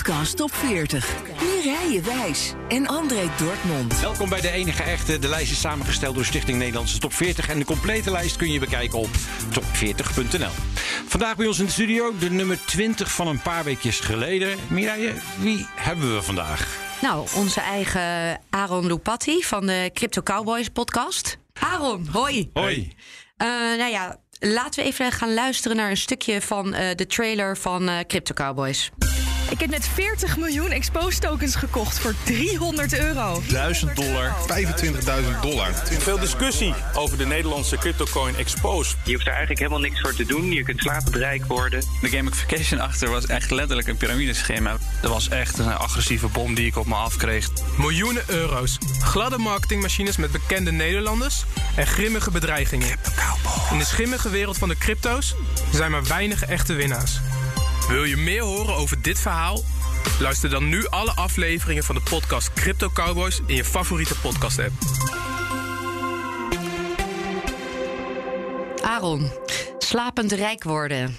Podcast Top 40. Mireille Wijs en André Dortmund. Welkom bij de enige echte. De lijst is samengesteld door Stichting Nederlandse Top 40. En de complete lijst kun je bekijken op top40.nl. Vandaag bij ons in de studio de nummer 20 van een paar weekjes geleden. Mireille, wie hebben we vandaag? Nou, onze eigen Aaron Lupatti van de Crypto Cowboys podcast. Aaron, hoi. Hoi. Uh, nou ja, laten we even gaan luisteren naar een stukje van uh, de trailer van uh, Crypto Cowboys. Ik heb net 40 miljoen Expose tokens gekocht voor 300 euro. 1000 dollar, 25.000 dollar. Veel discussie over de Nederlandse cryptocoin Expose. Je hoeft er eigenlijk helemaal niks voor te doen. Je kunt slapend rijk worden. De gamification achter was echt letterlijk een piramideschema. Dat was echt een agressieve bom die ik op me afkreeg. Miljoenen euro's. Gladde marketingmachines met bekende Nederlanders. En grimmige bedreigingen. In de schimmige wereld van de crypto's zijn maar weinig echte winnaars. Wil je meer horen over dit verhaal? Luister dan nu alle afleveringen van de podcast Crypto Cowboys in je favoriete podcast-app. Aaron, slapend rijk worden.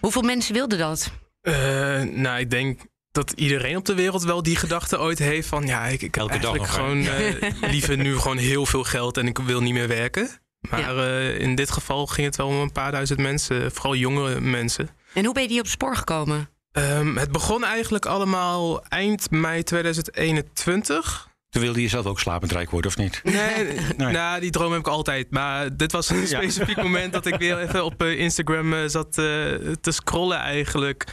Hoeveel mensen wilden dat? Uh, nou, ik denk dat iedereen op de wereld wel die gedachte ooit heeft van... ja, ik, ik heb Elke eigenlijk dag nog, gewoon uh, liever nu gewoon heel veel geld... en ik wil niet meer werken. Maar Ja. uh, in dit geval ging het wel om een paar duizend mensen. Vooral jongere mensen. En hoe ben je die op het spoor gekomen? Um, het begon eigenlijk allemaal eind mei 2021. Toen wilde je zelf ook slapend rijk worden, of niet? Nee, Nee. nou, die droom heb ik altijd. Maar dit was een specifiek moment dat ik weer even op eh, Instagram eh, zat eh, te scrollen eigenlijk.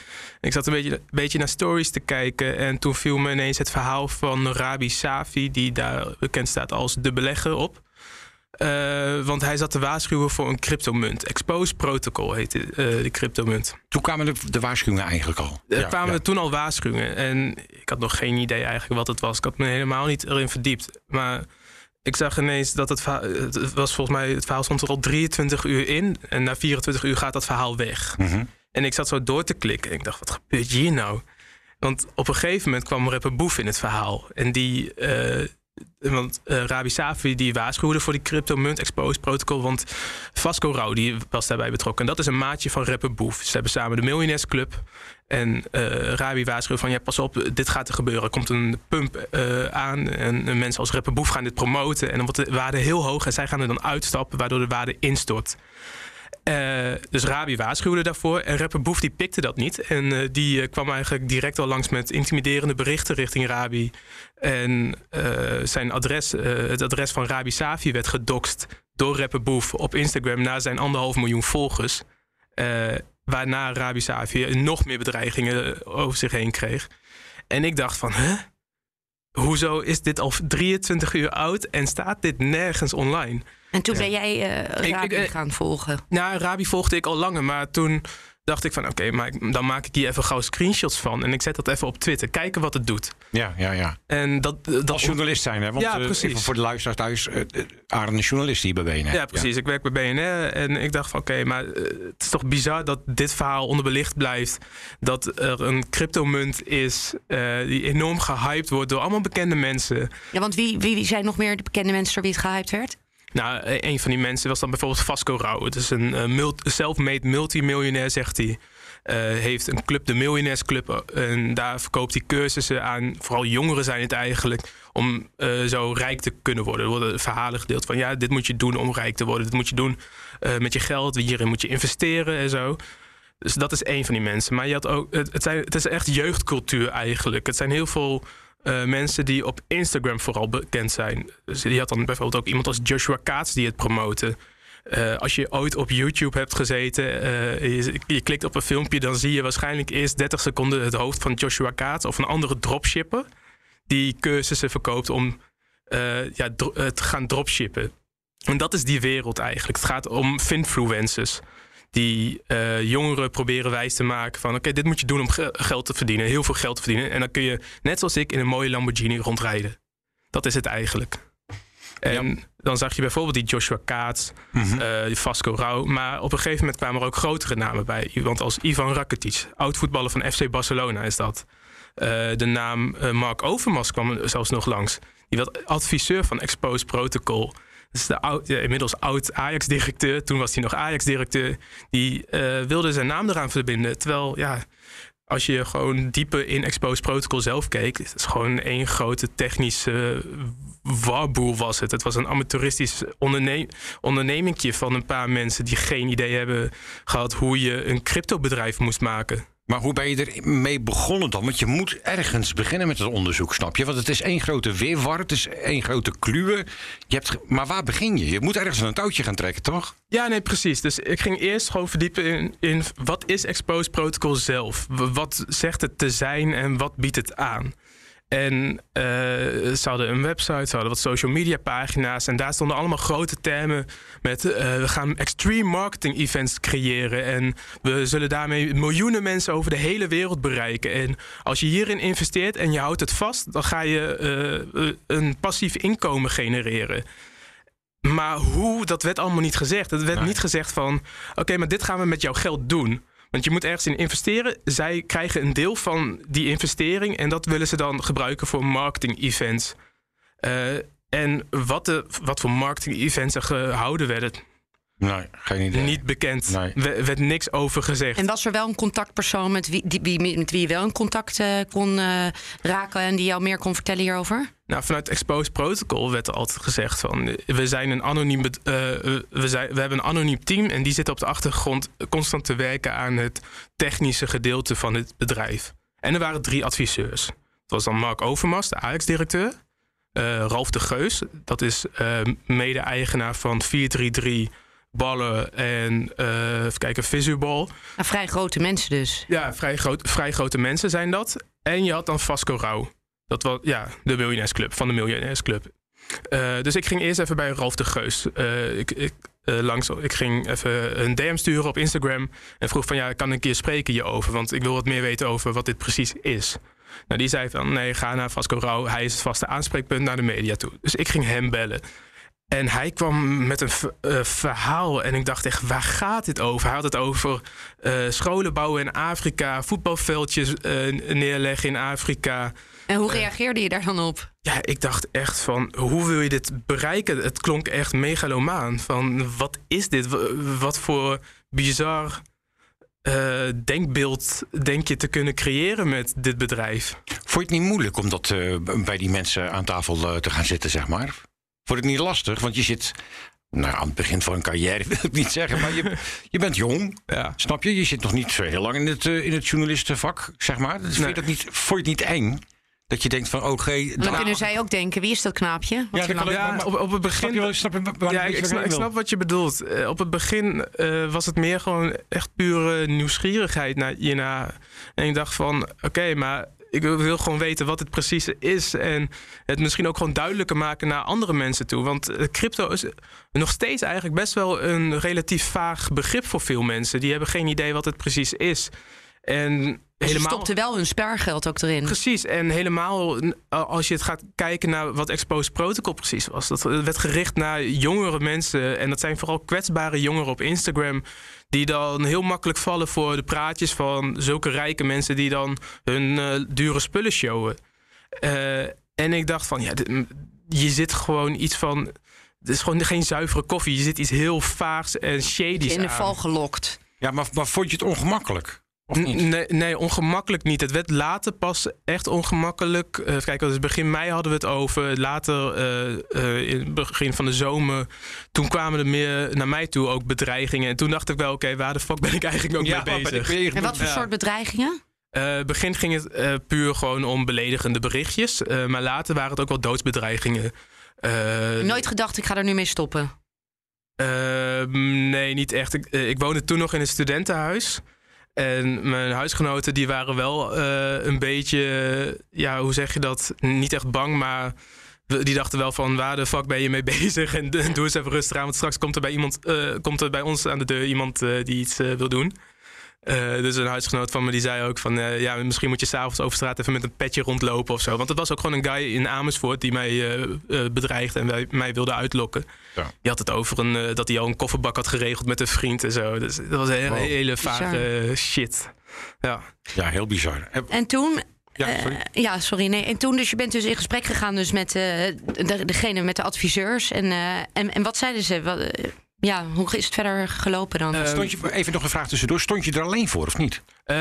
Ik zat een beetje, een beetje naar stories te kijken. En toen viel me ineens het verhaal van Rabi Safi, die daar bekend staat als de belegger op. Uh, want hij zat te waarschuwen voor een cryptomunt. Expose Protocol heette uh, die cryptomunt. Toen kwamen de, de waarschuwingen eigenlijk al. Er ja, kwamen ja. toen al waarschuwingen. En ik had nog geen idee eigenlijk wat het was. Ik had me helemaal niet erin verdiept. Maar ik zag ineens dat het, het was volgens mij... het verhaal stond er al 23 uur in. En na 24 uur gaat dat verhaal weg. Mm -hmm. En ik zat zo door te klikken. En ik dacht, wat gebeurt hier nou? Want op een gegeven moment kwam rapper Boef in het verhaal. En die... Uh, want uh, Rabi Safi die waarschuwde voor die cryptomunt expose protocol. Want Vasco Rauw die was daarbij betrokken. En dat is een maatje van rapper Boef. Ze hebben samen de Miljonairs Club. En uh, Rabi waarschuwde van ja, pas op, dit gaat er gebeuren. Er komt een pump uh, aan. En mensen als rapper Boef gaan dit promoten. En dan wordt de waarde heel hoog. En zij gaan er dan uitstappen, waardoor de waarde instort. Uh, dus Rabi waarschuwde daarvoor. En rapper Boef die pikte dat niet. En uh, die uh, kwam eigenlijk direct al langs met intimiderende berichten richting Rabi. En zijn adres, het adres van Rabi Safi werd gedoxt door rapper Boef op Instagram na zijn anderhalf miljoen volgers. waarna Rabi Safi nog meer bedreigingen over zich heen kreeg. En ik dacht van, hè? Hoezo is dit al 23 uur oud en staat dit nergens online? En toen ben jij uh, Rabi ik, ik, gaan volgen? Nou, Rabi volgde ik al langer, maar toen dacht ik van oké, okay, maar dan maak ik hier even gauw screenshots van en ik zet dat even op Twitter, kijken wat het doet. Ja, ja, ja. En dat, dat als journalist zijn, hè? Want ja, precies. Uh, voor de luisteraars thuis, uh, is journalist hier bij BNR. Ja, precies. Ja. Ik werk bij BNR en ik dacht van oké, okay, maar het is toch bizar dat dit verhaal onderbelicht blijft, dat er een cryptomunt is die enorm gehyped wordt door allemaal bekende mensen. Ja, want wie, wie, wie zijn nog meer de bekende mensen door wie het gehyped werd? Nou, een van die mensen was dan bijvoorbeeld Vasco Rauw. Het is een uh, self-made multimiljonair, zegt hij. Uh, heeft een club, de Miljonairs Club. En daar verkoopt hij cursussen aan, vooral jongeren zijn het eigenlijk, om zo rijk te kunnen worden. Er worden verhalen gedeeld van, ja, dit moet je doen om rijk te worden. Dit moet je doen met je geld, hierin moet je investeren en zo. Dus dat is één van die mensen. Maar je had ook, het, zijn, het is echt jeugdcultuur eigenlijk. Het zijn heel veel uh, mensen die op Instagram vooral bekend zijn. Dus had dan bijvoorbeeld ook iemand als Joshua Kaats die het promoten. Uh, als je ooit op YouTube hebt gezeten, uh, je, je, klikt op een filmpje, dan zie je waarschijnlijk eerst 30 seconden het hoofd van Joshua Kaats of een andere dropshipper die cursussen verkoopt om ja, te gaan dropshippen. En dat is die wereld eigenlijk. Het gaat om finfluencers die uh, jongeren proberen wijs te maken van... oké, okay, dit moet je doen om ge geld te verdienen, heel veel geld te verdienen. En dan kun je, net zoals ik, in een mooie Lamborghini rondrijden. Dat is het eigenlijk. En dan zag je bijvoorbeeld die Joshua Kaats, eh, die Vasco Rauw. Maar op een gegeven moment kwamen er ook grotere namen bij. Iemand als Ivan Rakitic, oud-voetballer van FC Barcelona is dat. Eh, de naam eh, Mark Overmars kwam er zelfs nog langs. Die werd adviseur van Expose Protocol. Is de inmiddels oud Ajax-directeur. Toen was hij nog Ajax-directeur. Die eh, wilde zijn naam eraan verbinden. Terwijl, ja, als je gewoon dieper in Expose Protocol zelf keek... het is gewoon één grote technische warboel was het. Het was een amateuristisch onderne ondernemingje van een paar mensen... die geen idee hebben gehad hoe je een cryptobedrijf moest maken. Maar hoe ben je ermee begonnen dan? Want je moet ergens beginnen met het onderzoek, snap je? Want het is één grote weerwar, het is één grote kluwe. Je hebt, maar waar begin je? Je moet ergens een touwtje gaan trekken, toch? Ja, nee, precies. Dus ik ging eerst gewoon verdiepen in, in wat is Expose Protocol zelf? Wat zegt het te zijn en wat biedt het aan? En eh, ze hadden een website, ze hadden wat social media pagina's. En daar stonden allemaal grote termen met... eh, we gaan extreme marketing events creëren. En we zullen daarmee miljoenen mensen over de hele wereld bereiken. En als je hierin investeert en je houdt het vast... dan ga je eh, een passief inkomen genereren. Maar hoe, dat werd allemaal niet gezegd. Het werd niet gezegd van... oké, maar dit gaan we met jouw geld doen... Want je moet ergens in investeren. Zij krijgen een deel van die investering en dat willen ze dan gebruiken voor marketing-events. Eh, en wat, de, wat voor marketing-events er gehouden werden, Nee, geen idee. niet bekend. Nee. Er werd niks over gezegd. En was er wel een contactpersoon met wie, die, wie, met wie je wel in contact eh, kon eh, raken en die jou meer kon vertellen hierover? Nou, vanuit Exposed Protocol werd er altijd gezegd van... eh, we, zijn een anoniem, eh, we, zijn, we hebben een anoniem team... en die zit op de achtergrond constant te werken aan het technische gedeelte van het bedrijf. En er waren drie adviseurs. Dat was dan Mark Overmars, de Ajax-directeur. eh, Ralf de Geus, dat is eh, mede-eigenaar van 433 Ballen en eh even kijken, Visubal. Nou, vrij grote mensen dus. Ja, vrij, groot, vrij grote mensen zijn dat. En je had dan Vasco Rauw. Dat was ja, de miljonairsclub, van de miljonairsclub. Eh, dus ik ging eerst even bij Ralf de Geus. Eh, ik, ik, langs, ik ging even een DM sturen op Instagram. En vroeg van ja, kan ik een keer spreken hierover? Want ik wil wat meer weten over wat dit precies is. Nou, die zei van nee, ga naar Vasco Rauw. Hij is het vaste aanspreekpunt naar de media toe. Dus ik ging hem bellen. En hij kwam met een eh, verhaal en ik dacht echt, waar gaat dit over? Hij had het over eh, scholen bouwen in Afrika, voetbalveldjes eh, neerleggen in Afrika. En hoe reageerde je daar dan op? Ja, ik dacht echt van, hoe wil je dit bereiken? Het klonk echt megalomaan. Van, wat is dit? Wat voor bizar eh, denkbeeld denk je te kunnen creëren met dit bedrijf? Vond je het niet moeilijk om dat eh, bij die mensen aan tafel eh, te gaan zitten, zeg maar? Je het niet lastig? Want je zit nou, aan het begin van een carrière, wil ik niet zeggen, maar je, je bent jong. Ja. Snap je? Je zit nog niet zo heel lang in het, eh, in het journalistenvak, zeg maar. Dus vind je dat niet, vond je het niet eng? Dat je denkt van, oké... Dan nou, kunnen zij ook denken, wie is dat knaapje? Wat Ja, dat op, op het begin. Snap je wel- snap je waar- ja, ik, snap, ik snap wat je bedoelt. Eh, op het begin eh, was het meer gewoon echt pure nieuwsgierigheid naar hierna. En ik dacht van, oké, maar ik wil- gewoon weten wat het precies is. En het misschien ook gewoon duidelijker maken naar andere mensen toe. Want eh, crypto is nog steeds eigenlijk best wel een relatief vaag begrip voor veel mensen. Die hebben geen idee wat het precies is. En Dus Ze helemaal... stopte wel hun spaargeld ook erin. Precies, en helemaal als je het gaat kijken naar wat Exposed Protocol precies was. Dat werd gericht naar jongere mensen. En dat zijn vooral kwetsbare jongeren op Instagram. Die dan heel makkelijk vallen voor de praatjes van zulke rijke mensen die dan hun eh, dure spullen showen. Eh, en ik dacht van, ja, dit- je zit gewoon iets van. Het is gewoon geen zuivere koffie. Je zit iets heel vaags en shady's In de aan. val gelokt. Ja, maar, maar vond je het ongemakkelijk? Of niet? N- Nee, nee, ongemakkelijk niet. Het werd later pas echt ongemakkelijk. Eh kijk, dus begin mei hadden we het over. Later, eh, eh, in het begin van de zomer, toen kwamen er meer naar mij toe ook bedreigingen. En toen dacht ik wel, oké, waar de fuck ben ik eigenlijk ook Ja, mee bezig? ik weer? En wat voor Ja. soort bedreigingen? Eh, begin ging het eh, puur gewoon om beledigende berichtjes. Eh, maar later waren het ook wel doodsbedreigingen. Eh, Nooit gedacht, ik ga er nu mee stoppen. nee, niet echt. Ik, ik woonde toen nog in een studentenhuis. En mijn huisgenoten die waren wel eh, een beetje, ja, hoe zeg je dat? Niet echt bang, maar die dachten wel van waar de fuck ben je mee bezig? En eh, doe eens even rustig aan, want straks komt er bij, iemand, eh, komt er bij ons aan de deur iemand die iets wil doen. Eh, dus een huisgenoot van me die zei ook van... eh, ja, misschien moet je s'avonds over straat even met een petje rondlopen of zo. Want het was ook gewoon een guy in Amersfoort die mij eh, bedreigde... en wij, mij wilde uitlokken. Ja. Die had het over een, eh, dat hij al een kofferbak had geregeld met een vriend en zo. Dus dat was een hele, Wow. hele vage shit. Ja. Ja, heel bizar. En- En toen. Ja, eh, sorry. ja, sorry. Nee. En toen, dus je bent dus in gesprek gegaan dus met eh, de, degene met de adviseurs. En, eh, en, en wat zeiden ze? Wat, ja, hoe is het verder gelopen dan? Eh, Stond je, even nog een vraag tussendoor. Stond je er alleen voor of niet? Eh,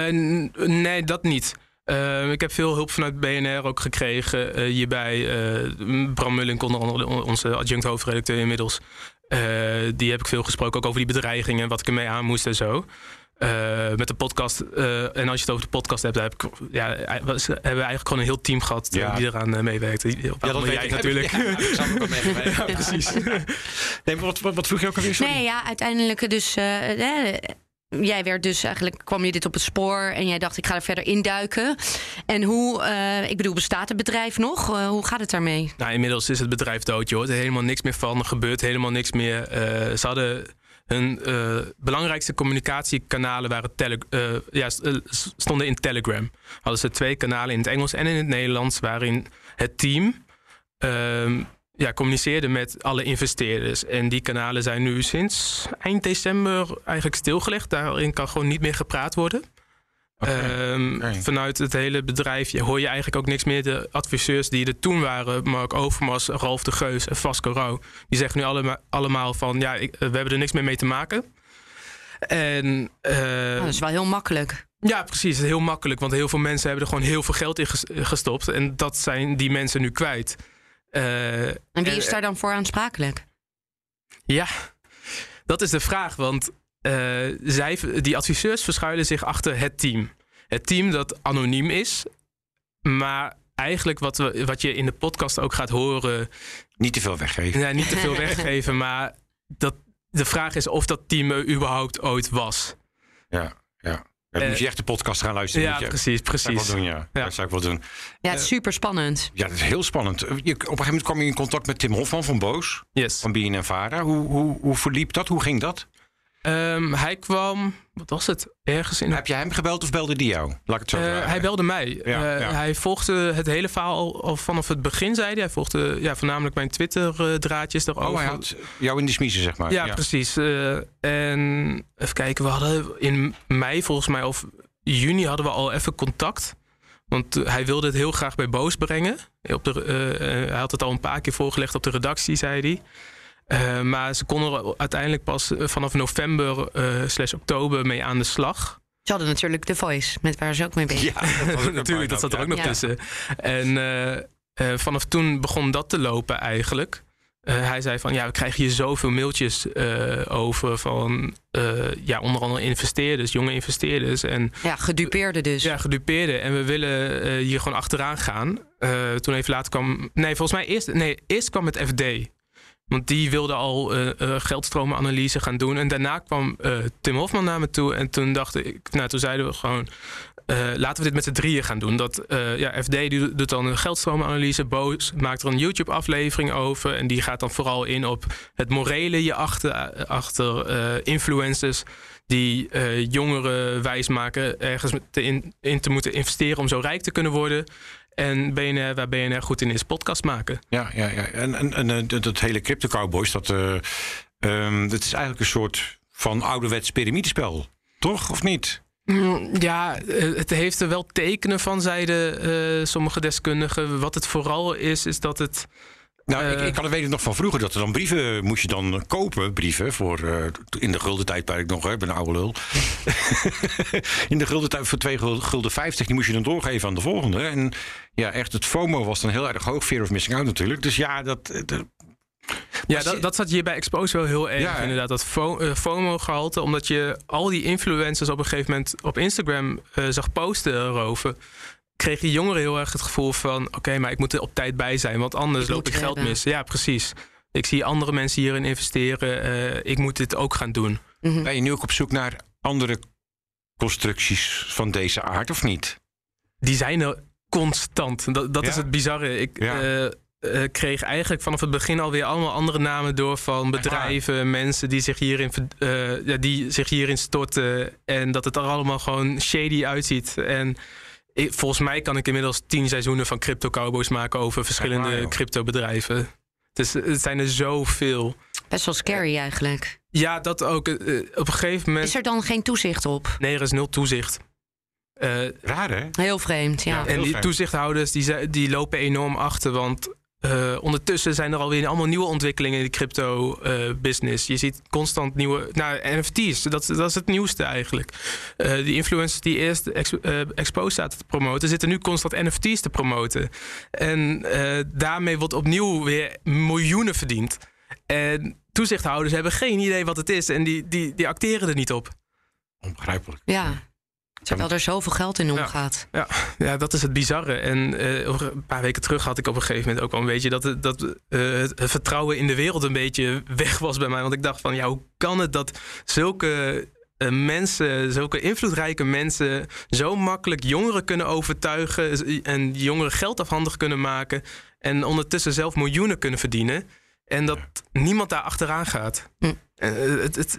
nee, dat niet. Eh, ik heb veel hulp vanuit BNR ook gekregen eh, hierbij. eh, Bram Mullink, onder andere onze adjunct hoofdredacteur inmiddels. Eh, die heb ik veel gesproken, ook over die bedreigingen en wat ik ermee aan moest en zo. Eh, met de podcast, eh, en als je het over de podcast hebt, dan heb ik, ja, was- hebben we eigenlijk gewoon een heel team gehad eh, Ja. die eraan meewerkte. Ja, dat weet jij ik. natuurlijk. Ja, ik zou ook. Ja, precies. Nee, wat, wat, wat vroeg je ook alweer? Sorry. Nee, ja, uiteindelijk dus. jij werd dus eigenlijk kwam je dit op het spoor en jij dacht ik ga er verder induiken. En hoe, eh, ik bedoel, bestaat het bedrijf nog? Hoe gaat het daarmee? Nou, inmiddels is het bedrijf dood, joh. Er is helemaal niks meer van. Er gebeurt helemaal niks meer. Eh, ze hadden hun eh, belangrijkste communicatiekanalen waren eh, ja, eh, stonden in Telegram. Hadden ze twee kanalen in het Engels en in het Nederlands, waarin het team ehm, ja, communiceerde met alle investeerders. En die kanalen zijn nu sinds eind december eigenlijk stilgelegd. Daarin kan gewoon niet meer gepraat worden. Ehm. Vanuit het hele bedrijf je- hoor je eigenlijk ook niks meer. De adviseurs die er toen waren, Mark Overmars, Ralf de Geus en Vasco Rauw, die zeggen nu allema- allemaal van ja, ik- we hebben er niks meer mee te maken. En eh, Nou, dat is wel heel makkelijk. ja, precies. Het is heel makkelijk, want heel veel mensen hebben er gewoon heel veel geld in ges- gestopt. En dat zijn die mensen nu kwijt. Eh, En wie is daar dan voor aansprakelijk? ja, dat is de vraag. Want eh, zij, die adviseurs verschuilen zich achter het team. Het team dat anoniem is. Maar eigenlijk wat, we, wat je in de podcast ook gaat horen... Niet te veel weggeven. Nee, niet te veel weggeven. Maar dat, de vraag is of dat team er überhaupt ooit was. Ja, ja. Dan Eh, moet je echt de podcast gaan luisteren. ja, je- precies, Dat zou ik precies. wel doen, ja. Ja. Dat zou ik wel doen. Ja, het is super spannend. Ja, dat is heel spannend. Je, op een gegeven moment kwam je in contact met Tim Hofman van Boos. Yes. Van BNN Vara. Hoe, hoe, hoe verliep dat? Hoe ging dat? Ehm, hij kwam, wat was het? Ergens in Heb je hem gebeld of belde die jou? Laat ik het zo vragen. hij belde mij. Ja, Eh, ja. Hij volgde het hele verhaal al, al vanaf het begin, zei hij. Hij volgde ja, voornamelijk mijn Twitter-draadjes daarover. Oh, hij had jou in de smiezen, zeg maar. ja, precies. Eh, en even kijken, we hadden in mei volgens mij of juni hadden we al even contact. Want hij wilde het heel graag bij Boos brengen. Op de, hij had het al een paar keer voorgelegd op de redactie, zei hij. Eh, maar ze konden er uiteindelijk pas eh, vanaf november eh, slash oktober mee aan de slag. Ze hadden natuurlijk The Voice, met waar ze ook mee bezig Ja, ook een Natuurlijk, dat zat er ook nog Ja. tussen. En vanaf toen begon dat te lopen eigenlijk. Hij zei van, ja, we krijgen hier zoveel mailtjes over van, ja, onder andere investeerders, jonge investeerders en Ja, gedupeerde dus. ja, gedupeerden. En we willen hier gewoon achteraan gaan. Toen even later kwam, nee, volgens mij eerst, nee, eerst kwam het FD. Want die wilde al eh eh, geldstromenanalyse gaan doen. En daarna kwam eh, Tim Hofman naar me toe. En toen dacht ik, nou, toen zeiden we gewoon. laten we dit met z'n drieën gaan doen. Dat ja, FD doet- dan een geldstromenanalyse. Boos maakt er een YouTube-aflevering over. En die gaat dan vooral in op het morele je achter, achter influencers. Die jongeren wijsmaken ergens met te in, in te moeten investeren om zo rijk te kunnen worden. En BNR, waar BNR goed in is, podcast maken. Ja, ja, ja. En, en, en eh, dat, hele Crypto Cowboys, dat, eh, ehm, dat is eigenlijk een soort van ouderwets piramidespel. Toch, of niet? Mm, Ja, eh, het heeft er wel tekenen van, zeiden sommige deskundigen. Wat het vooral is, is dat het. Nou, ik, ik kan het weten nog van vroeger dat er dan brieven moest je dan kopen, brieven voor in de gulden tijdperk nog, hè, ik ben een oude lul. in de gulden tijd voor 2 gulden 50, die moest je dan doorgeven aan de volgende. En ja, echt het FOMO was dan heel erg hoog, fear of missing out natuurlijk. Dus ja, dat, eh, dat Ja, dat, dat zat hier bij Expose wel heel erg. Ja, inderdaad, dat eh, FOMO-gehalte. Omdat je al die influencers op een gegeven moment op Instagram eh, zag posten erover. Kregen jongeren heel erg het gevoel van: oké, maar ik moet er op tijd bij zijn, want anders Ik loop ik geld hebben. mis. Ja, precies. Ik zie andere mensen hierin investeren. eh, ik moet dit ook gaan doen. ben je nu ook op zoek naar andere constructies van deze aard of niet? Die zijn er constant. Dat, dat Ja? is het bizarre. Ik, Ja. eh, eh, kreeg eigenlijk vanaf het begin alweer allemaal andere namen door van bedrijven, mensen die zich hierin, eh, ja, die zich hierin storten. En dat het er allemaal gewoon shady uitziet. En ik- volgens mij kan ik inmiddels tien seizoenen van Crypto Cowboys maken over verschillende crypto bedrijven. Dus het zijn er zoveel. Best wel scary eigenlijk. Ja, dat ook. op een gegeven moment. Is er dan geen toezicht op? Nee, er is nul toezicht. Eh, Raar hè? Heel vreemd, ja. en die toezichthouders die, ze- die lopen enorm achter. Want eh, ondertussen zijn er alweer allemaal nieuwe ontwikkelingen in de crypto-business. je ziet constant nieuwe. Nou, NFT's, dat, dat is het nieuwste eigenlijk. Eh, die influencers die eerst ex, eh, zaten te promoten, zitten nu constant NFT's te promoten. En eh, daarmee wordt opnieuw weer miljoenen verdiend. En toezichthouders hebben geen idee wat het is. En die, die, die acteren er niet op. Onbegrijpelijk. Ja. Terwijl er zoveel geld in omgaat. Ja, ja, dat is het bizarre. En eh, een paar weken terug had ik op een gegeven moment ook wel een beetje dat, het- dat eh, het vertrouwen in de wereld een beetje weg was bij mij. Want ik dacht van, ja, hoe kan het dat zulke eh, mensen, zulke invloedrijke mensen, zo makkelijk jongeren kunnen overtuigen en jongeren geld afhandig kunnen maken en ondertussen zelf miljoenen kunnen verdienen. En dat niemand daar achteraan gaat. Hm. Het, het,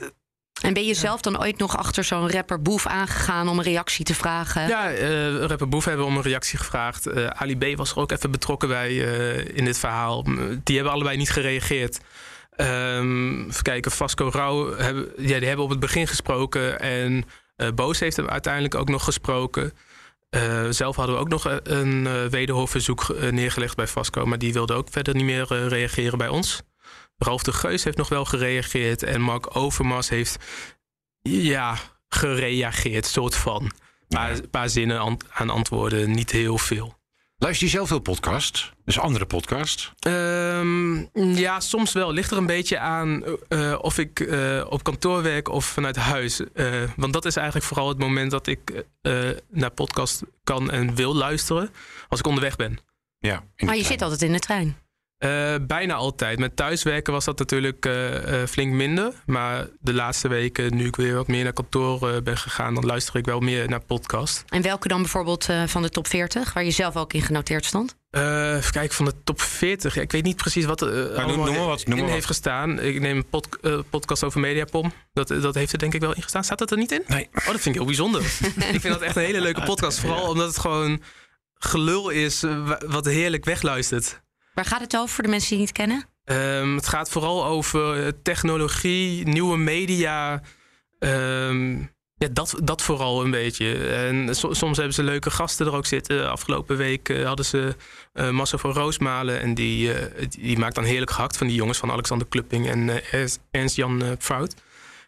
En ben je zelf dan ooit nog achter zo'n rapper Boef aangegaan om een reactie te vragen? Ja, eh rapper Boef hebben om een reactie gevraagd. Eh, Ali B was er ook even betrokken bij eh, in dit verhaal. Die hebben allebei niet gereageerd. Ehm even kijken, Vasco Rauw hebben, ja, die hebben op het begin gesproken. En Boos heeft hem uiteindelijk ook nog gesproken. Zelf hadden we ook nog een wederhoorverzoek eh, neergelegd bij Vasco. Maar die wilde ook verder niet meer reageren bij ons. Ralf de Geus heeft nog wel gereageerd. En Mark Overmars heeft ja, gereageerd, soort van. Een paar zinnen aan, aan antwoorden, niet heel veel. Luister je zelf veel podcast? Dus andere podcast? Ehm, ja, soms wel. Ligt er een beetje aan eh, of ik eh, op kantoor werk of vanuit huis. Eh, want dat is eigenlijk vooral het moment dat ik eh, naar podcast kan en wil luisteren. Als ik onderweg ben. Ja. maar je zit altijd in de trein. Eh, bijna altijd. Met thuiswerken was dat natuurlijk eh, eh, flink minder. Maar de laatste weken, nu ik weer wat meer naar kantoor ben gegaan, dan luister ik wel meer naar podcast. En welke dan bijvoorbeeld eh, van de top 40, waar je zelf ook in genoteerd stond? Eh even kijken, van de top 40. Ja, ik weet niet precies wat er noem- allemaal noem maar wat, noem in maar wat. heeft gestaan. Ik neem een pod- podcast over Mediapom. Dat, dat heeft er denk ik wel in gestaan. Staat dat er niet in? Nee. Oh, dat vind ik heel bijzonder. ik vind dat echt een hele leuke podcast. Vooral omdat het gewoon gelul is wa- wat heerlijk wegluistert. Waar gaat het over voor de mensen die het niet kennen? Ehm, het gaat vooral over eh, technologie, nieuwe media. ehm, ja, dat, dat vooral een beetje. En so- soms hebben ze leuke gasten er ook zitten. Afgelopen week eh, hadden ze eh Massa van Roosmalen. En die, die maakt dan heerlijk gehakt van die jongens van Alexander Klupping en Ernst- Ernst-Jan Prout.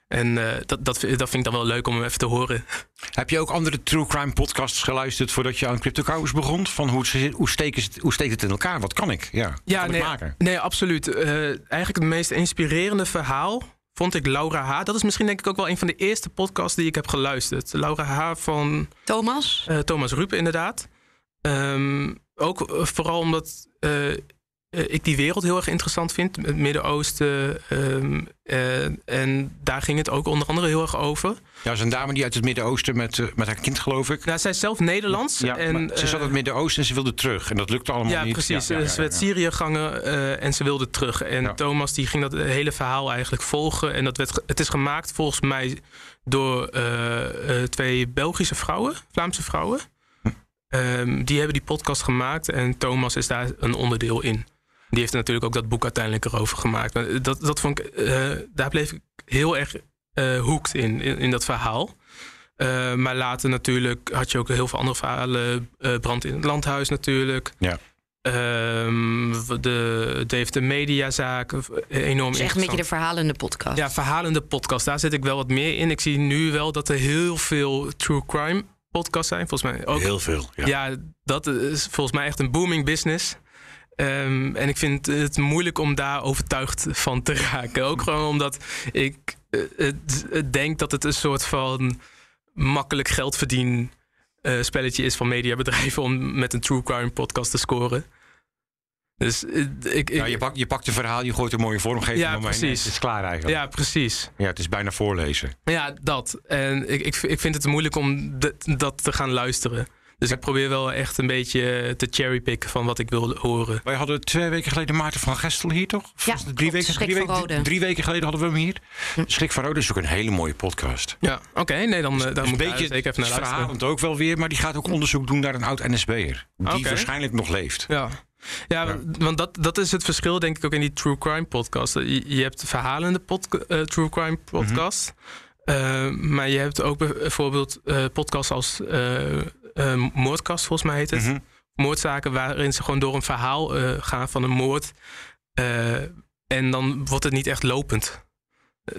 En eh, dat, dat, vind- dat vind ik dan wel leuk om even te horen. Heb je ook andere true crime podcasts geluisterd voordat je aan Crypto Cows begon? Van hoe, hoe, steken ze- hoe steekt het in elkaar? Wat kan ik? Ja, Ja, kan ik nee, maken? nee absoluut. Eh, eigenlijk het meest inspirerende verhaal vond ik Laura H. Dat is misschien denk ik ook wel een van de eerste podcasts die ik heb geluisterd. Laura H. van Thomas? eh, Thomas Rupe, inderdaad. Ehm, ook vooral omdat ik die wereld heel erg interessant vind. Het Midden-Oosten. ehm, eh, en daar ging het ook onder andere heel erg over. Ja, is een dame die uit het Midden-Oosten met, eh, met haar kind, geloof ik. Nou, zij is zelf Nederlands. Ja, en, ze zat in eh, het Midden-Oosten en ze wilde terug. En dat lukte allemaal Ja, niet. precies. Ja, ja, Ze werd. Syrië gangen eh, en ze wilde terug. En Thomas die ging dat hele verhaal eigenlijk volgen. En dat werd, het is gemaakt volgens mij door eh, eh, twee Belgische vrouwen, Vlaamse vrouwen. Hm. Ehm, die hebben die podcast gemaakt en Thomas is daar een onderdeel in. Die heeft natuurlijk ook dat boek uiteindelijk erover gemaakt. Maar dat, dat vond ik, eh, daar bleef ik heel erg eh hoekt in, in, in dat verhaal. Eh, maar later natuurlijk had je ook heel veel andere verhalen. Eh, brand in het landhuis natuurlijk. Ja. Ehm, de Dave de Mediazaak. eh, Enorm Het is echt een beetje de verhalende podcast. Ja, verhalende podcast. Daar zit ik wel wat meer in. Ik zie nu wel dat er heel veel true crime podcasts zijn. Volgens mij ook. Heel veel, ja. dat is volgens mij echt een booming business. Ehm, en ik vind het moeilijk om daar overtuigd van te raken. Ook gewoon omdat ik het- het denk dat het een soort van makkelijk geld verdien eh, spelletje is van mediabedrijven om met een true crime podcast te scoren. Dus eh, ik, je, pakt, je pakt een verhaal, je gooit een mooie vormgeving Ja, omheen en precies. Het is klaar eigenlijk. ja, precies. Ja, het is bijna voorlezen. Ja, dat. En ik, ik, ik vind het moeilijk om dat te gaan luisteren. Dus ik probeer wel echt een beetje te cherrypicken van wat ik wil horen. Wij hadden twee weken geleden Maarten van Gestel hier, toch? Ja, was het klopt, weken, Schrik drie, van weken, Rode. drie weken geleden hadden we hem hier. Schrik van Rode is ook een hele mooie podcast. Ja, oké. nee, dan, eh, dan Dus een moet ik daar beetje zeker even naar luisteren. ook wel weer, maar die gaat ook onderzoek doen naar een oud NSB'er. Die waarschijnlijk nog leeft. Ja. Ja, want dat, dat is het verschil, denk ik, ook in die true crime podcast. Je, je hebt verhalende podca- eh, true crime podcast. Eh, maar je hebt ook bijvoorbeeld eh, podcasts als eh, eh, Moordkast, volgens mij heet het. Mhm. Moordzaken waarin ze gewoon door een verhaal eh, gaan van een moord. Eh, en dan wordt het niet echt lopend.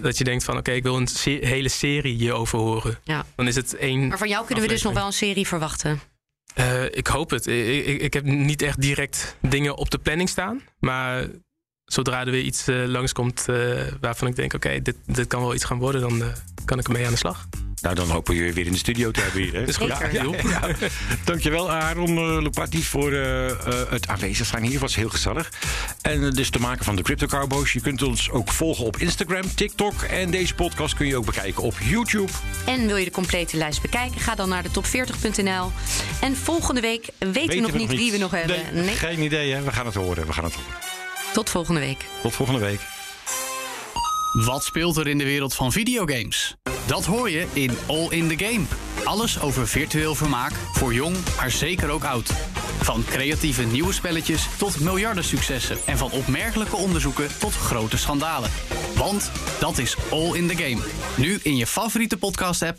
Dat je denkt van, oké, ik wil een se- hele serie hierover horen. Ja. Dan is het één Maar van jou kunnen we dus nog wel een serie verwachten. eh, ik hoop het. Ik, ik, ik heb niet echt direct dingen op de planning staan. Maar zodra er weer iets eh, langskomt eh, waarvan ik denk... oké, dit, dit kan wel iets gaan worden, dan eh, kan ik ermee aan de slag. Nou, dan hopen we je weer in de studio te hebben hier. Hè? Is goed. Ja, Zeker. ja, ja. Dankjewel Aaron uh, Lopati voor eh, eh, het aanwezig zijn hier. was heel gezellig. En dus te maken van de Crypto Cowboys. Je kunt ons ook volgen op Instagram, TikTok. En deze podcast kun je ook bekijken op YouTube. En wil je de complete lijst bekijken? Ga dan naar de top40.nl. En volgende week weten we nog niet wie we nog hebben. Nee, Nee. Geen idee, hè? We gaan het horen. We gaan het horen. Tot volgende week. Tot volgende week. Wat speelt er in de wereld van videogames? Dat hoor je in All in the Game. Alles over virtueel vermaak voor jong, maar zeker ook oud. Van creatieve nieuwe spelletjes tot miljardensuccessen. En van opmerkelijke onderzoeken tot grote schandalen. Want dat is All in the Game. Nu in je favoriete podcast-app